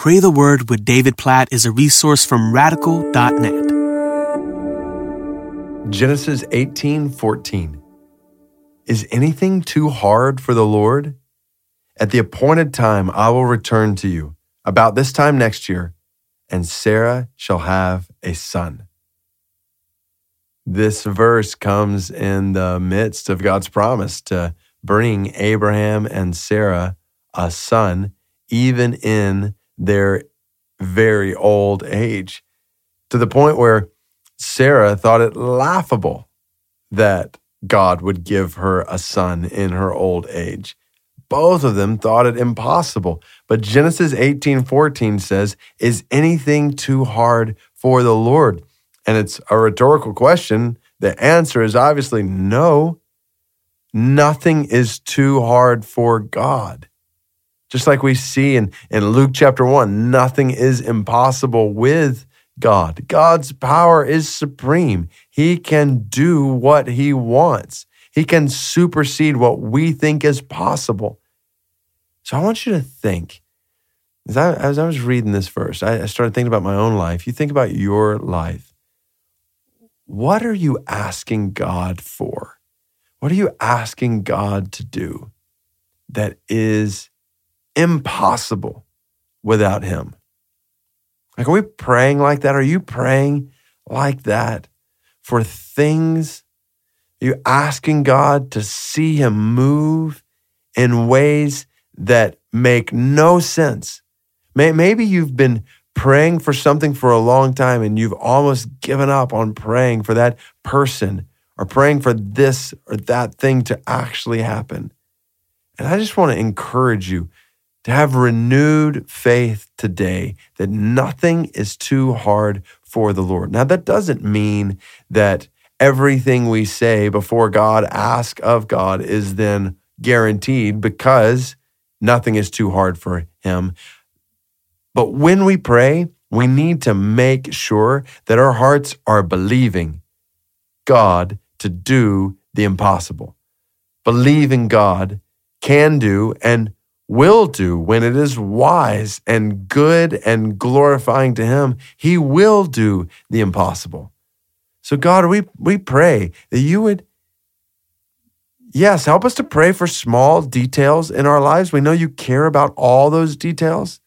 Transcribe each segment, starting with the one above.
Pray the Word with David Platt is a resource from radical.net. Genesis 18:14 Is anything too hard for the Lord? At the appointed time I will return to you about this time next year and Sarah shall have a son. This verse comes in the midst of God's promise to bring Abraham and Sarah a son even in their very old age, to the point where Sarah thought it laughable that God would give her a son in her old age. Both of them thought it impossible. But Genesis 18:14 says, "Is anything too hard for the Lord?" And it's a rhetorical question. The answer is obviously no. Nothing is too hard for God. Just like we see in, in Luke chapter 1, nothing is impossible with God. God's power is supreme. He can do what he wants, he can supersede what we think is possible. So I want you to think. As I, as I was reading this verse, I, I started thinking about my own life. You think about your life. What are you asking God for? What are you asking God to do that is impossible without Him. Like, are we praying like that? Are you praying like that for things? Are you asking God to see Him move in ways that make no sense? Maybe you've been praying for something for a long time and you've almost given up on praying for that person or praying for this or that thing to actually happen. And I just want to encourage you to have renewed faith today that nothing is too hard for the Lord. Now, that doesn't mean that everything we say before God, ask of God, is then guaranteed because nothing is too hard for Him. But when we pray, we need to make sure that our hearts are believing God to do the impossible. Believing God can do and will do when it is wise and good and glorifying to Him. He will do the impossible. So, God, we, we pray that you would, yes, help us to pray for small details in our lives. We know you care about all those details.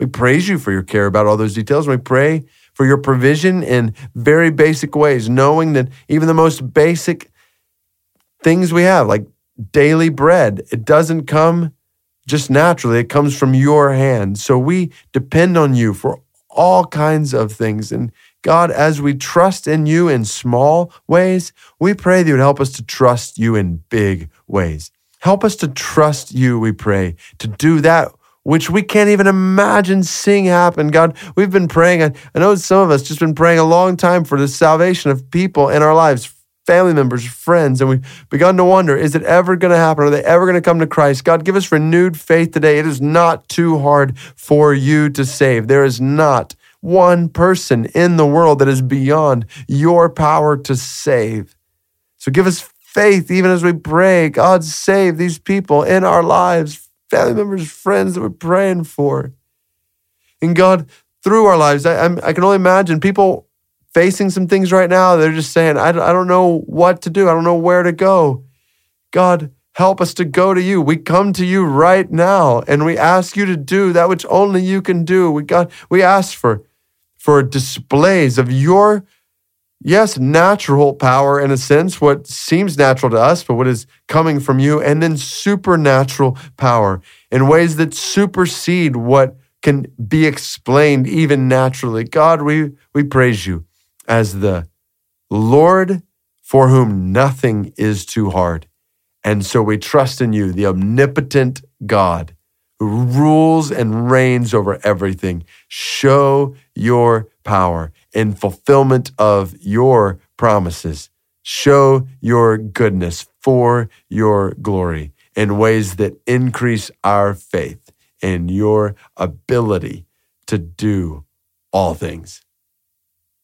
We praise you for your care about all those details. We pray for your provision in very basic ways, knowing that even the most basic things we have, like daily bread, it doesn't come just naturally. It comes from your hand. So we depend on you for all kinds of things. And God, as we trust in you in small ways, we pray that you would help us to trust you in big ways. Help us to trust you, we pray, to do that which we can't even imagine seeing happen. God, we've been praying. I know some of us just been praying a long time for the salvation of people in our lives, family members, friends, and we've begun to wonder is it ever going to happen? Are they ever going to come to Christ? God, give us renewed faith today. It is not too hard for you to save. There is not one person in the world that is beyond your power to save. So give us faith even as we pray. God, save these people in our lives, family members, friends that we're praying for. And God, through our lives, I, I can only imagine people facing some things right now. They're just saying, I, I don't know what to do. I don't know where to go. God, help us to go to you. We come to you right now and we ask you to do that which only you can do. We God, we ask for, for displays of your, yes, natural power in a sense, what seems natural to us, but what is coming from you, and then supernatural power in ways that supersede what can be explained even naturally. God, we, we praise you as the Lord for whom nothing is too hard. And so we trust in you, the omnipotent God who rules and reigns over everything. Show your power in fulfillment of your promises. Show your goodness for your glory in ways that increase our faith in your ability to do all things.